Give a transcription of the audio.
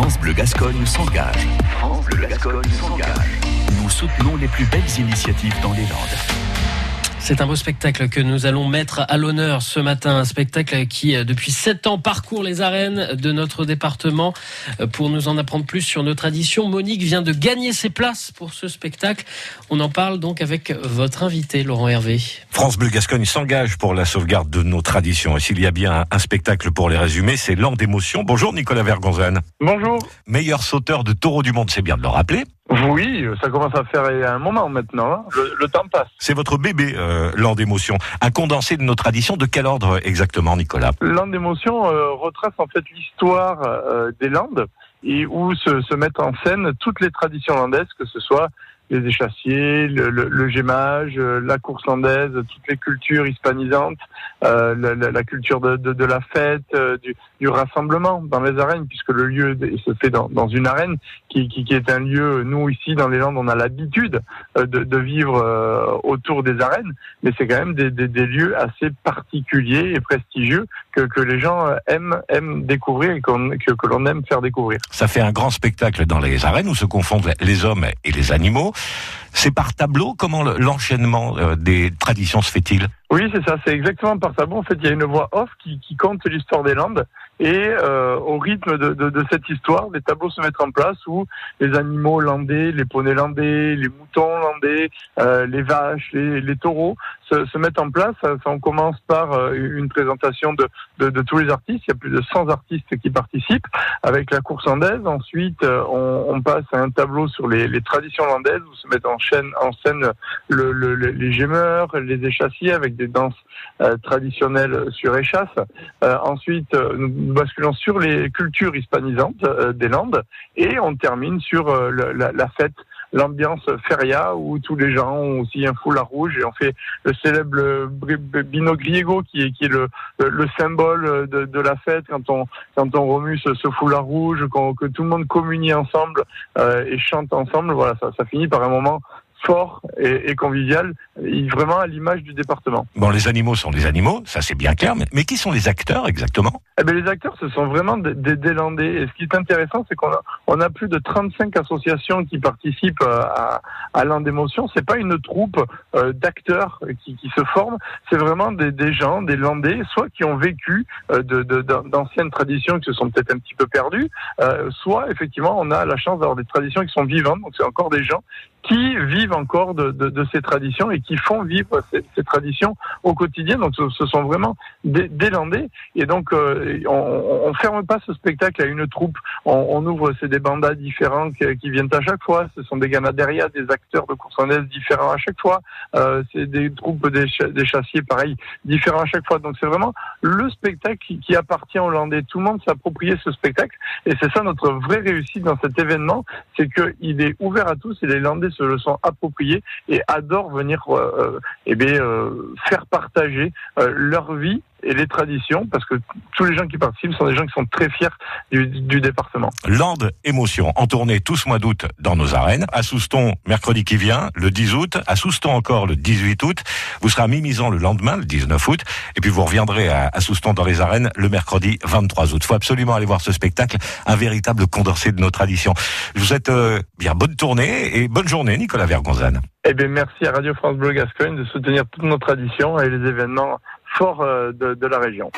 France Bleu Gascogne s'engage. France Bleu Gascogne s'engage. Nous soutenons les plus belles initiatives dans les Landes. C'est un beau spectacle que nous allons mettre à l'honneur ce matin. Un spectacle qui, euh, depuis sept ans, parcourt les arènes de notre département. Euh, pour nous en apprendre plus sur nos traditions, Monique vient de gagner ses places pour ce spectacle. On en parle donc avec votre invité, Laurent Hervé. France Bleu Gascogne s'engage pour la sauvegarde de nos traditions. Et s'il y a bien un spectacle pour les résumer, c'est L'an d'émotion. Bonjour Nicolas Vergonzane. Bonjour. Meilleur sauteur de taureau du monde, c'est bien de le rappeler. Oui, ça commence à faire un moment maintenant. Hein. Le, temps passe. C'est votre bébé, euh, l'an d'émotion. Un condensé de nos traditions. De quel ordre exactement, Nicolas? L'an d'émotion euh, retrace en fait l'histoire euh, des Landes et où se, se mettent en scène toutes les traditions landaises, que ce soit les échassiers, le, le, le, gémage, euh, la course landaise, toutes les cultures hispanisantes, euh, la, la, culture de, de, de la fête, euh, du, du, rassemblement dans les arènes, puisque le lieu se fait dans, dans une arène qui, qui, qui, est un lieu, nous ici dans les Landes, on a l'habitude de, de, vivre autour des arènes, mais c'est quand même des, des, des, lieux assez particuliers et prestigieux que, que les gens aiment, aiment découvrir et que, que l'on aime faire découvrir. Ça fait un grand spectacle dans les arènes où se confondent les hommes et les animaux. C'est par tableau Comment l'enchaînement euh, des traditions se fait-il? Oui, c'est ça, c'est exactement par tableau. En fait, il y a une voix off qui, qui compte l'histoire des Landes. Et euh, au rythme de, de, de, cette histoire, des tableaux se mettent en place où les animaux landais, les poneys landais, les moutons landais, euh, les vaches, les, les taureaux se, se, mettent en place. Ça, on commence par euh, une présentation de, de, tous les artistes. Il y a plus de 100 artistes qui participent avec la course landaise. Ensuite, euh, on, on passe à un tableau sur les, les, traditions landaises où se mettent en, chaîne, en scène le, le, les gémeurs, les échassiers avec des danses euh, traditionnelles sur échasse. ensuite, nous basculons sur les cultures hispanisantes euh, des Landes et on termine sur euh, la, fête l'ambiance feria où tous les gens ont aussi un foulard rouge et on fait le célèbre Bino Griego qui est, qui est le, le symbole de, la fête quand on, quand on remue ce, foulard rouge, que tout le monde communie ensemble euh, et chante ensemble. Voilà, ça, ça finit par un moment fort et, et convivial, vraiment à l'image du département. Bon, les animaux sont des animaux, ça c'est bien clair, mais, qui sont les acteurs exactement? Eh bien, Les acteurs, ce sont vraiment des, des, Landais. Et ce qui est intéressant, c'est qu'on a, on a plus de 35 associations qui participent euh, à, à Land d'émotion. C'est pas une troupe euh, d'acteurs qui, qui, se forment, c'est vraiment des, des, gens, des Landais, soit qui ont vécu euh, de, d'anciennes traditions qui se sont peut-être un petit peu perdues, euh, soit effectivement on a la chance d'avoir des traditions qui sont vivantes, donc c'est encore des gens qui vivent encore de, de, de, ces traditions et qui font vivre ces, ces traditions au quotidien. Donc ce, ce sont vraiment des, des, Landais. Et donc euh, on, on ferme pas ce spectacle à une troupe. On, on ouvre c'est des bandas différents qui, qui, viennent à chaque fois. Ce sont des ganaderia, des acteurs de course différents à chaque fois. Euh, c'est des troupes des, des, chassiers pareil différents à chaque fois. Donc c'est vraiment le spectacle qui, qui appartient aux Landais. Tout le monde s'approprie ce spectacle et c'est ça notre vraie réussite dans cet événement, c'est qu'il est ouvert à tous et les Landais se le sont appropriés et adorent venir euh, euh eh bien, euh, faire partager euh, leur vie et les traditions, parce que tous les gens qui participent sont des gens qui sont très fiers du, du département. Land Émotion, en tournée tout ce mois d'août dans nos arènes. À Souston, mercredi qui vient, le 10 août. À Souston encore, le 18 août. Vous serez à Mimizan le lendemain, le 19 août. Et puis vous reviendrez à, à Souston dans les arènes le mercredi 23 août. faut absolument aller voir ce spectacle, un véritable condensé de nos traditions. Je vous souhaite euh, bien bonne tournée et bonne journée, Nicolas Vergonzane. Eh bien, merci à Radio France Bleu Gascogne de soutenir toutes nos traditions et les événements euh, de, de la région.